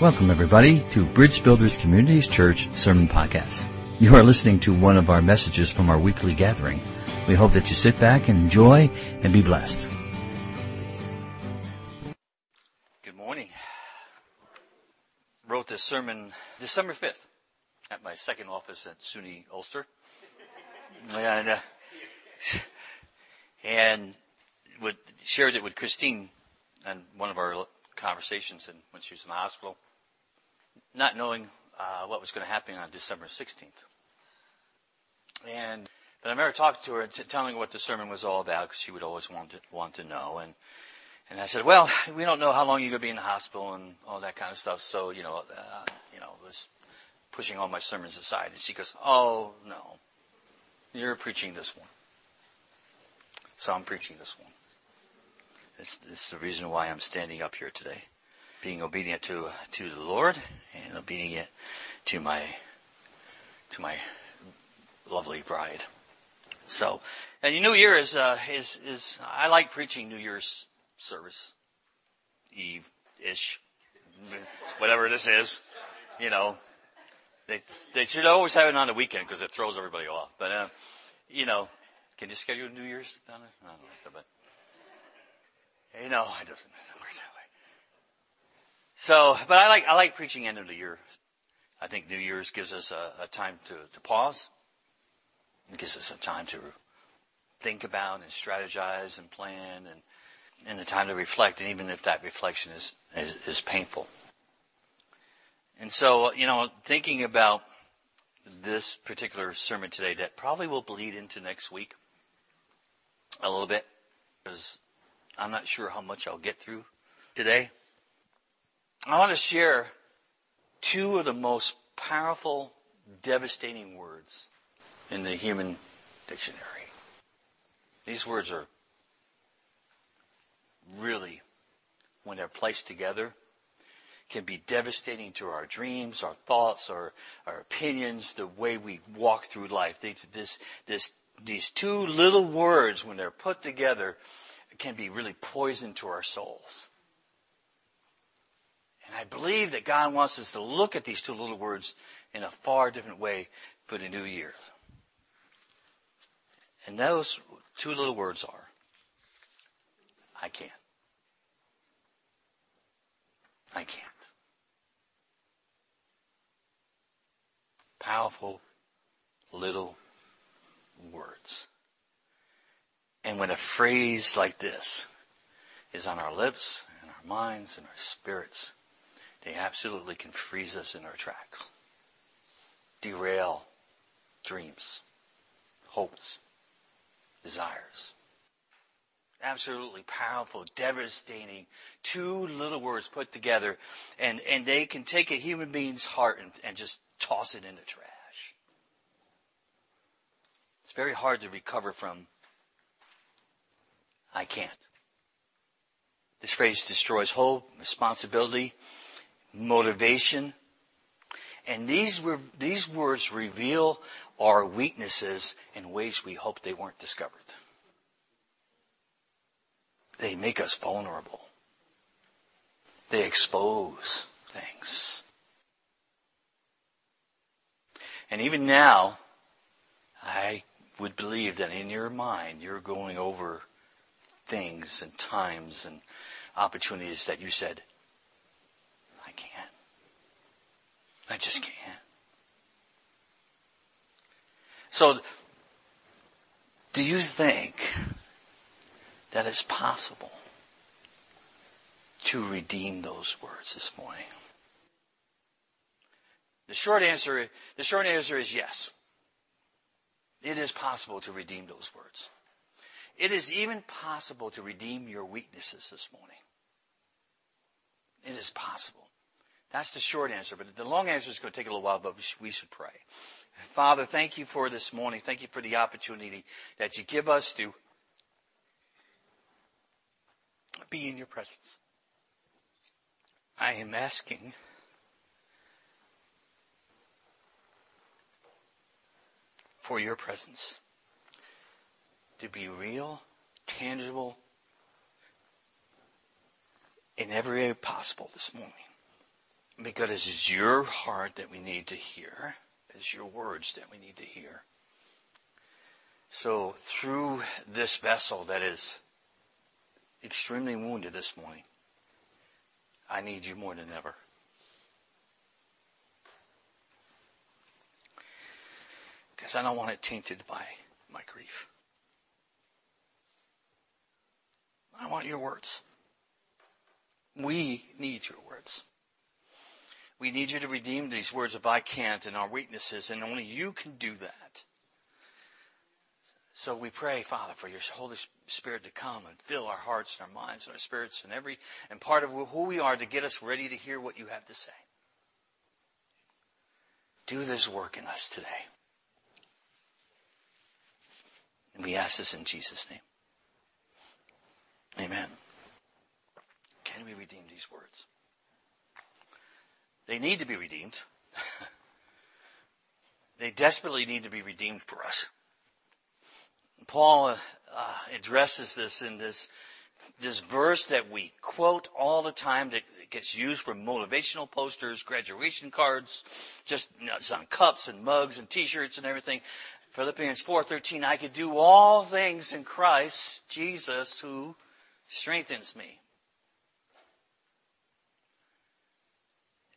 Welcome everybody to Bridge Builders Communities Church Sermon Podcast. You are listening to one of our messages from our weekly gathering. We hope that you sit back and enjoy and be blessed. Good morning. Wrote this sermon December 5th at my second office at SUNY Ulster. And, uh, and would, shared it with Christine and one of our conversations and when she was in the hospital, not knowing uh, what was going to happen on December 16th. And but I remember talking to her t- telling her what the sermon was all about because she would always want to want to know. And and I said, well, we don't know how long you're going to be in the hospital and all that kind of stuff. So you know, uh, you know, was pushing all my sermons aside. And she goes, oh no, you're preaching this one. So I'm preaching this one. Is the reason why I'm standing up here today. Being obedient to, to the Lord and obedient to my, to my lovely bride. So, and New Year is, uh, is, is, I like preaching New Year's service. Eve-ish. Whatever this is. You know. They, they should always have it on the weekend because it throws everybody off. But, uh, you know, can you schedule New Year's? I don't know, but you know, it doesn't, doesn't work that way. So, but I like, I like preaching end of the year. I think New Year's gives us a, a time to, to pause. It gives us a time to think about and strategize and plan and, and the time to reflect, and even if that reflection is, is, is painful. And so, you know, thinking about this particular sermon today that probably will bleed into next week a little bit because I'm not sure how much I'll get through today. I want to share two of the most powerful, devastating words in the human dictionary. These words are really, when they're placed together, can be devastating to our dreams, our thoughts, our, our opinions, the way we walk through life. this, this, these two little words, when they're put together, can be really poison to our souls. And I believe that God wants us to look at these two little words in a far different way for the new year. And those two little words are, I can't. I can't. Powerful little words. And when a phrase like this is on our lips and our minds and our spirits, they absolutely can freeze us in our tracks, derail dreams, hopes, desires. Absolutely powerful, devastating, two little words put together, and, and they can take a human being's heart and, and just toss it in the trash. It's very hard to recover from I can't. This phrase destroys hope, responsibility, motivation. And these, these words reveal our weaknesses in ways we hope they weren't discovered. They make us vulnerable. They expose things. And even now, I would believe that in your mind, you're going over things and times and opportunities that you said, I can't. I just can't. So, do you think that it's possible to redeem those words this morning? The short answer, the short answer is yes. It is possible to redeem those words. It is even possible to redeem your weaknesses this morning. It is possible. That's the short answer, but the long answer is going to take a little while, but we should pray. Father, thank you for this morning. Thank you for the opportunity that you give us to be in your presence. I am asking for your presence to be real, tangible, in every way possible this morning. Because it's your heart that we need to hear. It's your words that we need to hear. So through this vessel that is extremely wounded this morning, I need you more than ever. Because I don't want it tainted by my grief. I want your words. We need your words. We need you to redeem these words of I can't and our weaknesses, and only you can do that. So we pray, Father, for your Holy Spirit to come and fill our hearts and our minds and our spirits and every and part of who we are to get us ready to hear what you have to say. Do this work in us today. And we ask this in Jesus' name. Amen. Can we redeem these words? They need to be redeemed. they desperately need to be redeemed for us. Paul uh, addresses this in this this verse that we quote all the time that gets used for motivational posters, graduation cards, just you know, it's on cups and mugs and t-shirts and everything. Philippians 4:13 I could do all things in Christ Jesus who strengthens me.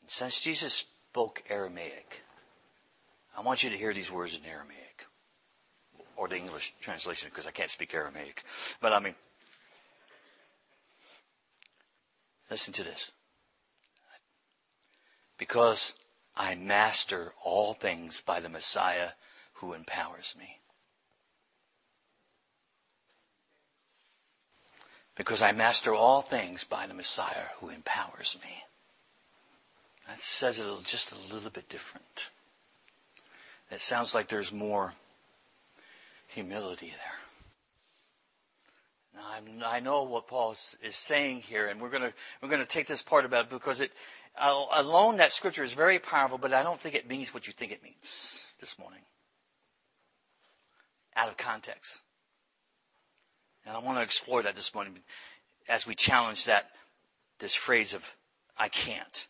Since Jesus spoke Aramaic, I want you to hear these words in Aramaic. Or the English translation, because I can't speak Aramaic. But I mean, listen to this. Because I master all things by the Messiah who empowers me. Because I master all things by the Messiah who empowers me. That says it just a little bit different. It sounds like there's more humility there. Now, i know what Paul is saying here, and we're going to we're going to take this part about it because it alone that scripture is very powerful, but I don't think it means what you think it means this morning. Out of context, and I want to explore that this morning as we challenge that this phrase of "I can't."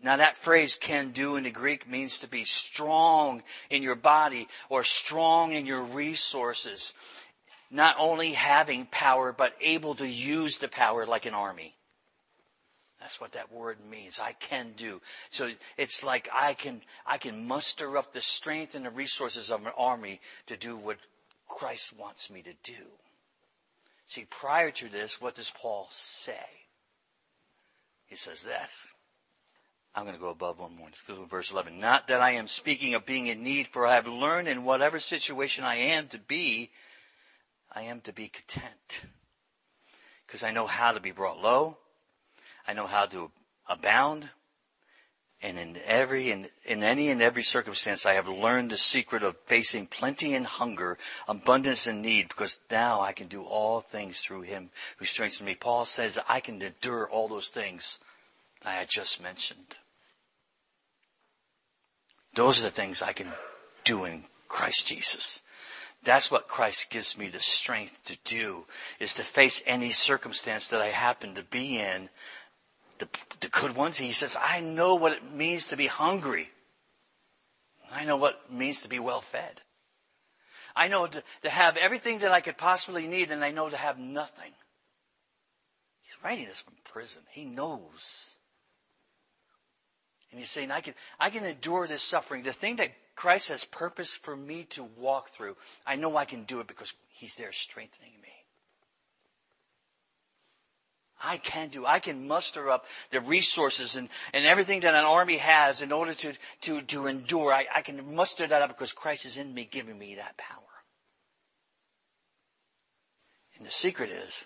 Now that phrase can do in the Greek means to be strong in your body or strong in your resources. Not only having power, but able to use the power like an army. That's what that word means. I can do. So it's like I can, I can muster up the strength and the resources of an army to do what Christ wants me to do. See, prior to this, what does Paul say? He says this. I'm going to go above one more. Let's go to verse 11. Not that I am speaking of being in need, for I have learned in whatever situation I am to be, I am to be content. Because I know how to be brought low. I know how to abound. And in every, in, in any and every circumstance, I have learned the secret of facing plenty and hunger, abundance and need, because now I can do all things through Him who strengthens me. Paul says I can endure all those things I had just mentioned. Those are the things I can do in Christ Jesus. That's what Christ gives me the strength to do, is to face any circumstance that I happen to be in. The, the good ones, he says, I know what it means to be hungry. I know what it means to be well fed. I know to, to have everything that I could possibly need and I know to have nothing. He's writing this from prison. He knows and he's saying, I can, I can endure this suffering. The thing that Christ has purpose for me to walk through, I know I can do it because he's there strengthening me. I can do. I can muster up the resources and, and everything that an army has in order to, to, to endure. I, I can muster that up because Christ is in me, giving me that power. And the secret is,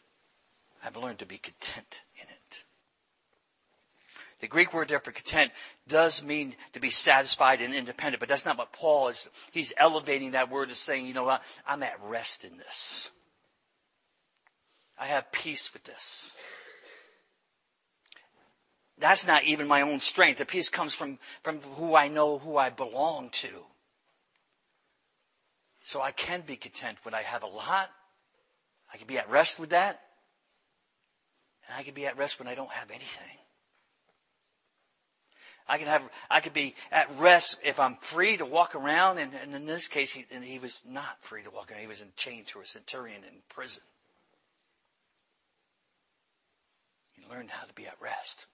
I've learned to be content in it. The Greek word there for content does mean to be satisfied and independent, but that's not what Paul is. He's elevating that word as saying, you know what? I'm at rest in this. I have peace with this. That's not even my own strength. The peace comes from, from who I know, who I belong to. So I can be content when I have a lot. I can be at rest with that. And I can be at rest when I don't have anything. I can have, I could be at rest if I'm free to walk around. And, and in this case, he, he was not free to walk around. He was in chained to a centurion in prison. He learned how to be at rest.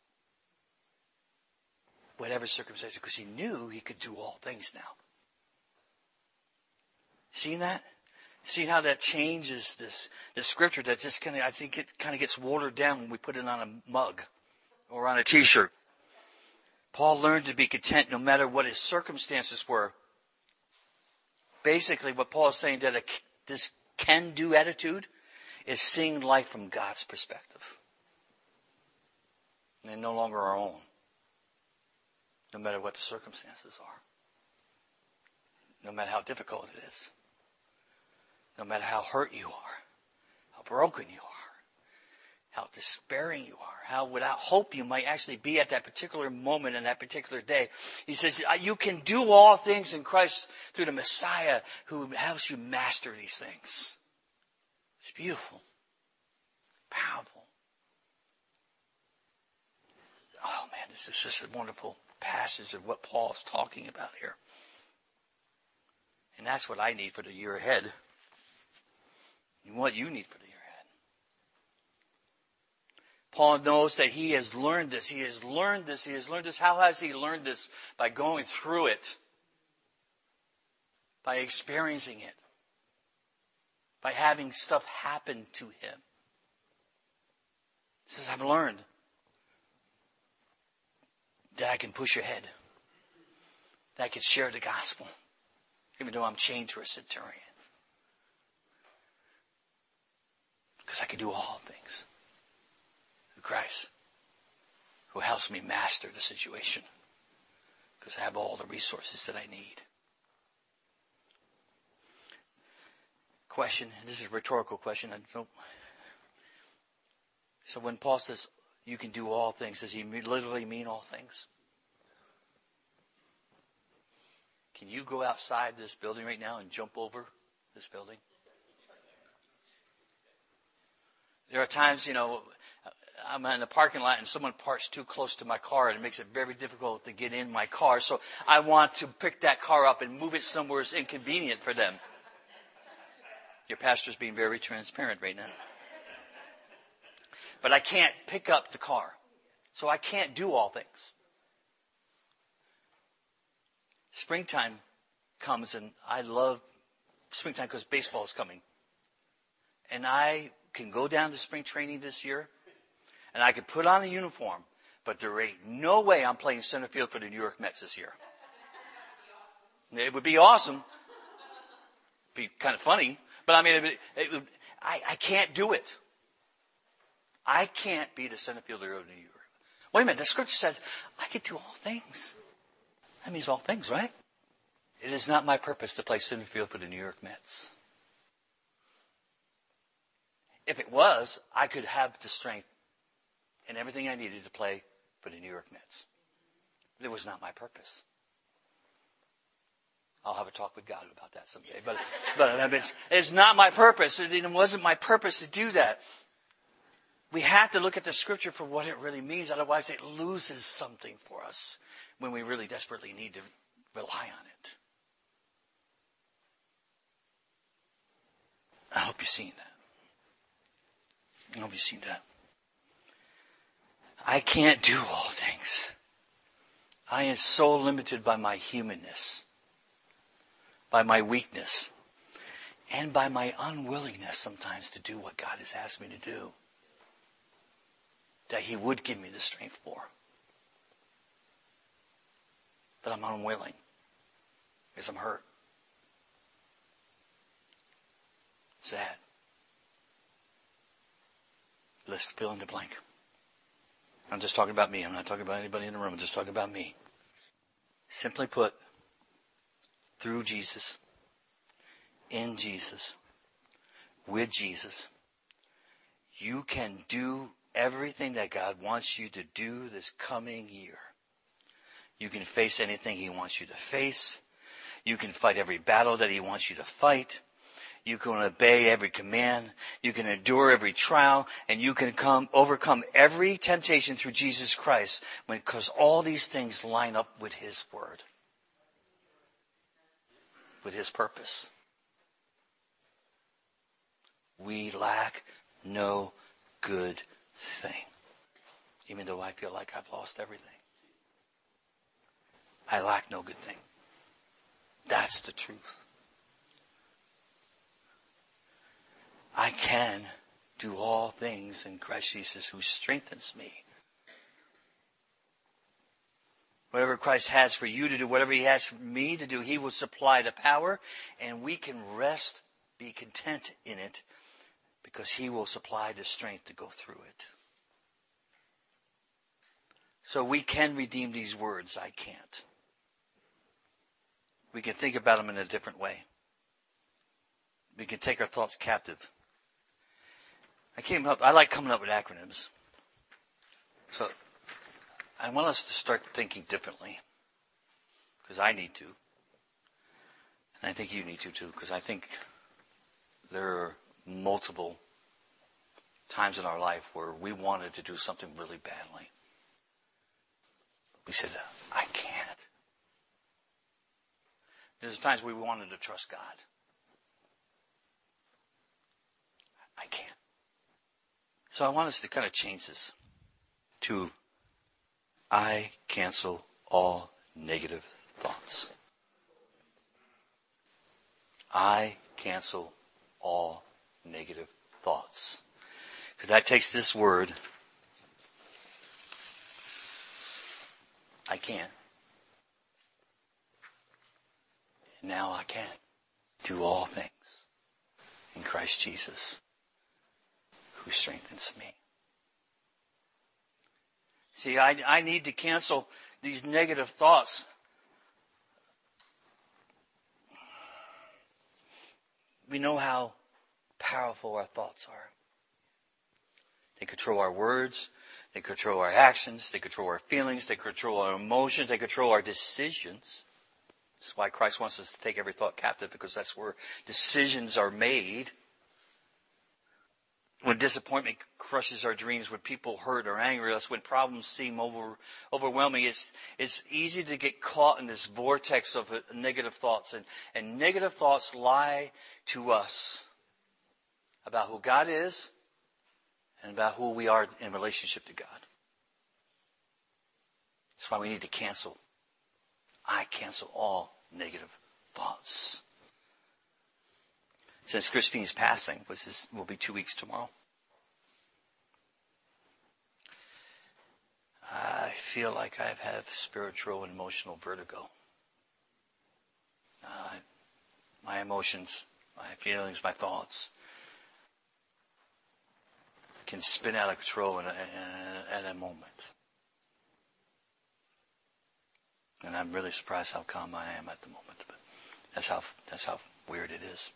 Whatever circumstances, because he knew he could do all things now. Seeing that? See how that changes this, this scripture that just kind of, I think it kind of gets watered down when we put it on a mug or on a t-shirt. Paul learned to be content no matter what his circumstances were. Basically, what Paul is saying that a, this can-do attitude is seeing life from God's perspective. And no longer our own. No matter what the circumstances are. No matter how difficult it is. No matter how hurt you are. How broken you are how despairing you are, how without hope you might actually be at that particular moment in that particular day. He says, you can do all things in Christ through the Messiah who helps you master these things. It's beautiful. Powerful. Oh man, this is just wonderful passage of what Paul is talking about here. And that's what I need for the year ahead. And what you need for the year ahead. Paul knows that he has learned this. He has learned this. He has learned this. How has he learned this? By going through it. By experiencing it. By having stuff happen to him. He says, I've learned that I can push ahead. That I can share the gospel. Even though I'm chained to a centurion. Because I can do all things through Christ who helps me master the situation because I have all the resources that I need. Question, this is a rhetorical question. I don't, so when Paul says you can do all things, does he literally mean all things? Can you go outside this building right now and jump over this building? There are times, you know, I'm in a parking lot and someone parks too close to my car and it makes it very difficult to get in my car. So I want to pick that car up and move it somewhere that's inconvenient for them. Your pastor's being very transparent right now. But I can't pick up the car. So I can't do all things. Springtime comes and I love springtime because baseball is coming. And I can go down to spring training this year and I can put on a uniform, but there ain't no way I'm playing center field for the New York Mets this year. It would be awesome. Be kind of funny, but I mean, it, it, it, I, I can't do it. I can't be the center fielder of New York. Wait a minute, the scripture says I can do all things. That means all things, right? It is not my purpose to play center field for the New York Mets. If it was, I could have the strength and everything I needed to play for the New York Mets. But it was not my purpose. I'll have a talk with God about that someday. But, but it's, it's not my purpose. It wasn't my purpose to do that. We have to look at the scripture for what it really means. Otherwise it loses something for us when we really desperately need to rely on it. I hope you've seen that. I hope you've seen that. I can't do all things. I am so limited by my humanness, by my weakness, and by my unwillingness sometimes to do what God has asked me to do. That He would give me the strength for. But I'm unwilling because I'm hurt. Sad. Let's fill in the blank. I'm just talking about me. I'm not talking about anybody in the room. I'm just talking about me. Simply put, through Jesus, in Jesus, with Jesus, you can do everything that God wants you to do this coming year. You can face anything He wants you to face. You can fight every battle that He wants you to fight. You can obey every command. You can endure every trial and you can come, overcome every temptation through Jesus Christ because all these things line up with His Word. With His purpose. We lack no good thing. Even though I feel like I've lost everything. I lack no good thing. That's the truth. I can do all things in Christ Jesus who strengthens me. Whatever Christ has for you to do, whatever He has for me to do, He will supply the power and we can rest, be content in it because He will supply the strength to go through it. So we can redeem these words, I can't. We can think about them in a different way. We can take our thoughts captive. I came up, I like coming up with acronyms. So I want us to start thinking differently. Because I need to. And I think you need to too, because I think there are multiple times in our life where we wanted to do something really badly. We said, I can't. There's times we wanted to trust God. I can't. So I want us to kind of change this to I cancel all negative thoughts. I cancel all negative thoughts. Because that takes this word, I can't. Now I can do all things in Christ Jesus who strengthens me. See, I, I need to cancel these negative thoughts. We know how powerful our thoughts are. They control our words. They control our actions. They control our feelings. They control our emotions. They control our decisions. That's why Christ wants us to take every thought captive because that's where decisions are made. When disappointment crushes our dreams, when people hurt or angry us, when problems seem over, overwhelming, it's, it's easy to get caught in this vortex of uh, negative thoughts. And, and negative thoughts lie to us about who God is and about who we are in relationship to God. That's why we need to cancel I cancel all negative thoughts. Since Christine's passing, which is, will be two weeks tomorrow, I feel like I have spiritual and emotional vertigo. Uh, my emotions, my feelings, my thoughts can spin out of control in a, in a, in a moment. And I'm really surprised how calm I am at the moment. But that's how that's how weird it is.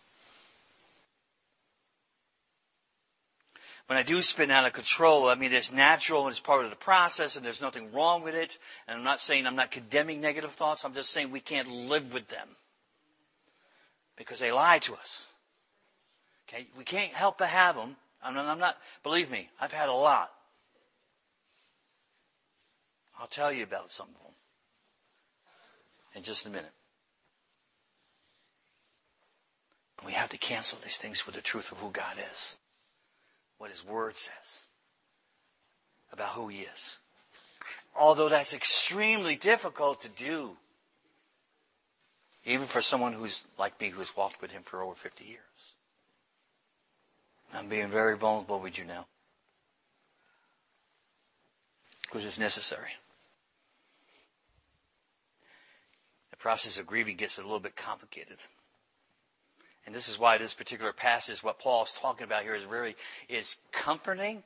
When I do spin out of control, I mean it's natural and it's part of the process and there's nothing wrong with it. And I'm not saying I'm not condemning negative thoughts. I'm just saying we can't live with them. Because they lie to us. Okay? We can't help but have them. I'm not, I'm not believe me, I've had a lot. I'll tell you about some of them in just a minute. We have to cancel these things with the truth of who God is, what His Word says about who He is. Although that's extremely difficult to do, even for someone who's like me, who's walked with Him for over 50 years. I'm being very vulnerable with you now. Because it's necessary. the process of grieving gets a little bit complicated. And this is why this particular passage, what Paul is talking about here, is very is comforting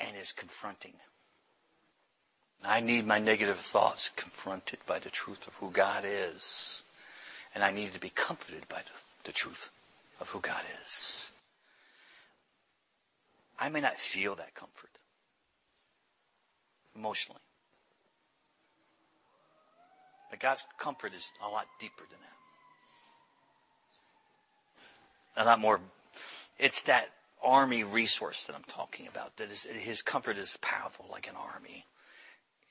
and is confronting. I need my negative thoughts confronted by the truth of who God is. And I need to be comforted by the, the truth of who God is. I may not feel that comfort emotionally. But God's comfort is a lot deeper than that. a lot more. It's that army resource that I'm talking about. That is, his comfort is powerful like an army.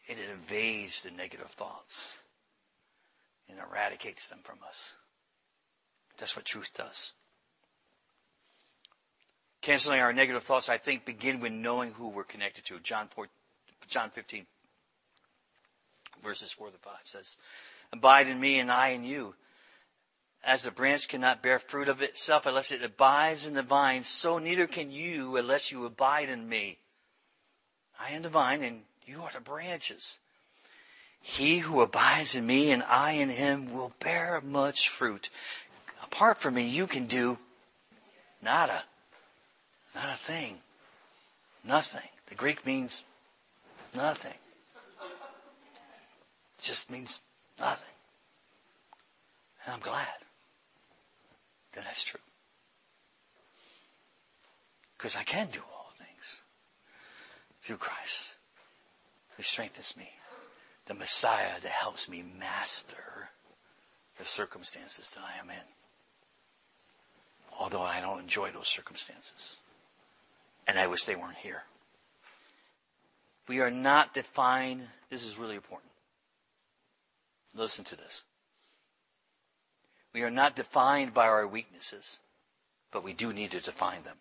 It invades the negative thoughts and eradicates them from us. That's what truth does. Canceling our negative thoughts, I think, begin with knowing who we're connected to. John 4, John 15, verses 4 to 5 says, Abide in me and I in you. As the branch cannot bear fruit of itself unless it abides in the vine, so neither can you unless you abide in me. I am the vine and you are the branches. He who abides in me and I in him will bear much fruit. Apart from me, you can do nada. Not a thing. Nothing. The Greek means nothing. It just means nothing. And I'm glad that that's true. Because I can do all things through Christ who strengthens me. The Messiah that helps me master the circumstances that I am in. Although I don't enjoy those circumstances. And I wish they weren't here. We are not defined, this is really important. Listen to this. We are not defined by our weaknesses, but we do need to define them.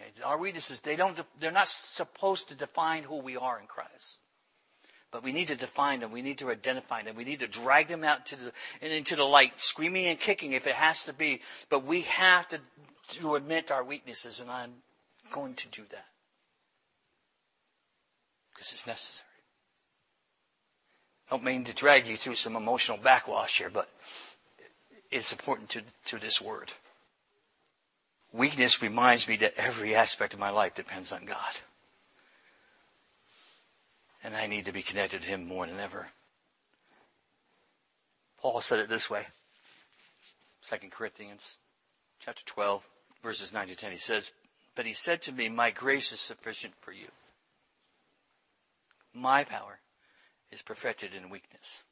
Okay? Our weaknesses, they don't, they're not supposed to define who we are in Christ. But we need to define them. We need to identify them. We need to drag them out to the, into the light, screaming and kicking if it has to be. But we have to, to admit our weaknesses, and I'm going to do that. Because it's necessary. Don't mean to drag you through some emotional backwash here, but it's important to, to this word. Weakness reminds me that every aspect of my life depends on God. And I need to be connected to Him more than ever. Paul said it this way. 2 Corinthians chapter 12, verses 9 to 10. He says, But he said to me, My grace is sufficient for you. My power is perfected in weakness.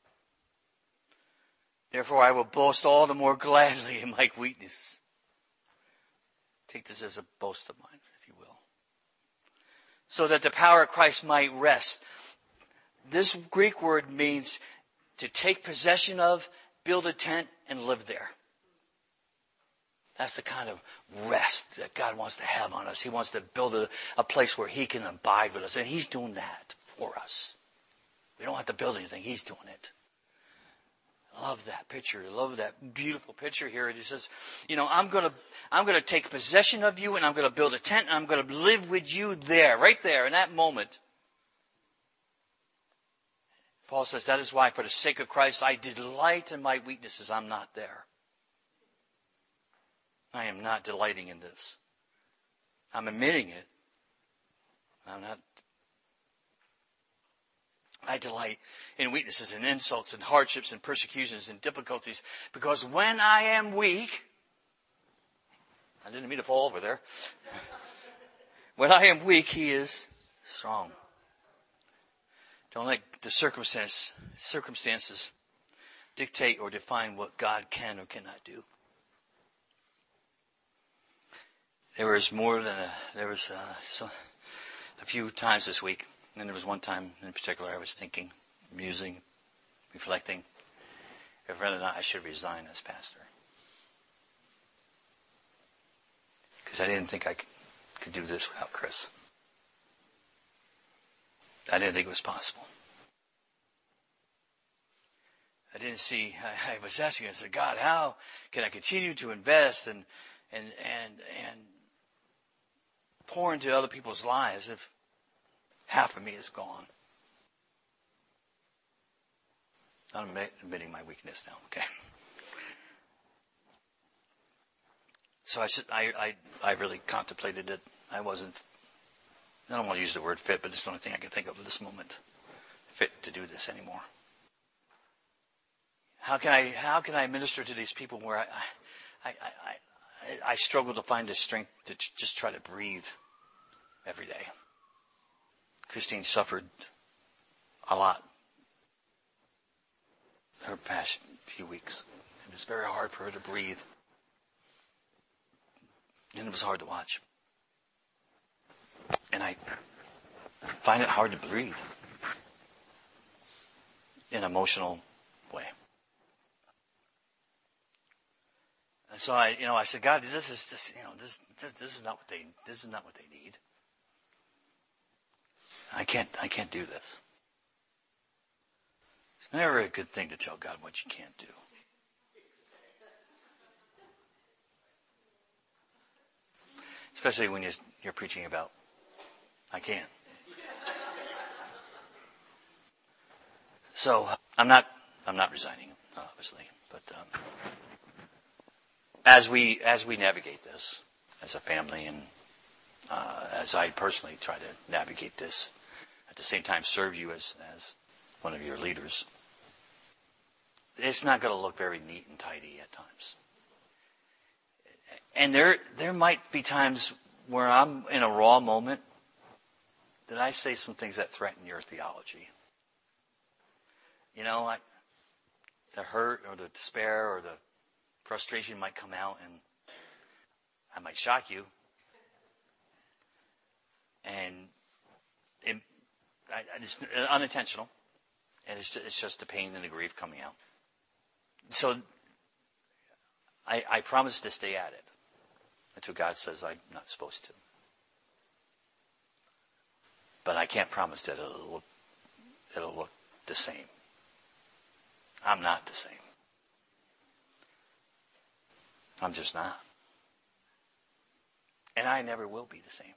Therefore I will boast all the more gladly in my weakness. Take this as a boast of mine, if you will. So that the power of Christ might rest. This Greek word means to take possession of, build a tent, and live there. That's the kind of rest that God wants to have on us. He wants to build a, a place where He can abide with us, and He's doing that for us. We don't have to build anything. He's doing it. I love that picture. I love that beautiful picture here. And he says, you know, I'm gonna, I'm gonna take possession of you and I'm gonna build a tent and I'm gonna live with you there, right there in that moment. Paul says, that is why for the sake of Christ I delight in my weaknesses. I'm not there. I am not delighting in this. I'm admitting it. I'm not I delight in weaknesses and insults and hardships and persecutions and difficulties because when I am weak, I didn't mean to fall over there. when I am weak, He is strong. Don't let the circumstance, circumstances dictate or define what God can or cannot do. There was more than a, there was a, so, a few times this week and there was one time in particular I was thinking, musing, reflecting, if or not I should resign as pastor. Because I didn't think I could do this without Chris. I didn't think it was possible. I didn't see, I, I was asking, I said, God, how can I continue to invest and, and, and, and pour into other people's lives if half of me is gone. I'm admitting my weakness now, okay? So I said, I, I, I really contemplated it. I wasn't, I don't want to use the word fit, but it's the only thing I can think of at this moment. Fit to do this anymore. How can I, how can I minister to these people where I, I, I, I, I struggle to find the strength to just try to breathe every day? Christine suffered a lot her past few weeks, It was very hard for her to breathe. And it was hard to watch. And I find it hard to breathe in an emotional way. And so I, you know, I said, God, this is just, you know, this, this, this is not what they, this is not what they need. I can't, I can't do this. It's never a good thing to tell God what you can't do. Especially when you're, you're preaching about, I can. So I'm not, I'm not resigning, obviously, but um, as we as we navigate this as a family, and uh, as I personally try to navigate this, the same time serve you as as one of your leaders, it's not going to look very neat and tidy at times. And there there might be times where I'm in a raw moment that I say some things that threaten your theology. You know, the hurt or the despair or the frustration might come out and I might shock you. And it, It's uh, unintentional. And it's just, it's just the pain and the grief coming out. So I, I promise to stay at it until God says I'm not supposed to. But I can't promise that it'll look, it'll look the same. I'm not the same. I'm just not. And I never will be the same.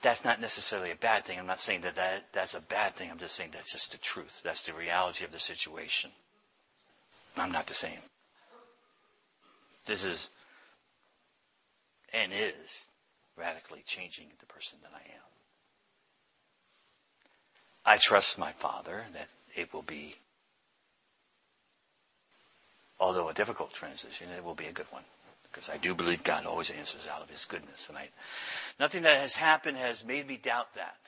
That's not necessarily a bad thing. I'm not saying that, that that's a bad thing. I'm just saying that's just the truth. That's the reality of the situation. I'm not the same. This is and is radically changing the person that I am. I trust my Father that it will be although a difficult transition, it will be a good one. Because I do believe God always answers out of His goodness. And I, nothing that has happened has made me doubt that.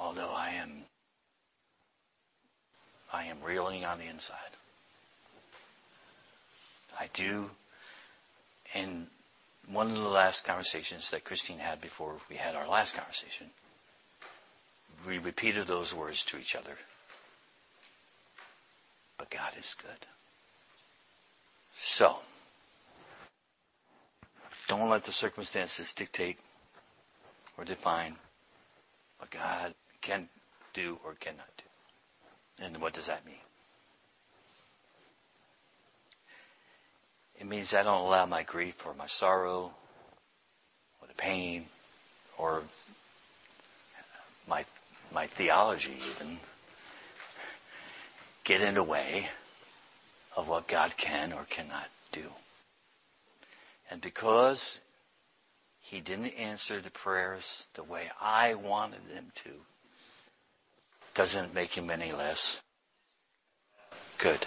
Although I am, I am reeling on the inside. I do, in one of the last conversations that Christine had before we had our last conversation, we repeated those words to each other but God is good. So, don't let the circumstances dictate or define what God can do or cannot do. And what does that mean? It means I don't allow my grief or my sorrow or the pain or my my theology even get in the way of what God can or cannot do. And because he didn't answer the prayers the way I wanted him to, doesn't make him any less good.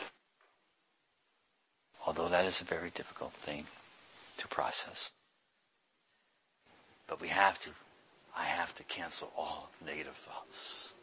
Although that is a very difficult thing to process. But we have to, I have to cancel all negative thoughts.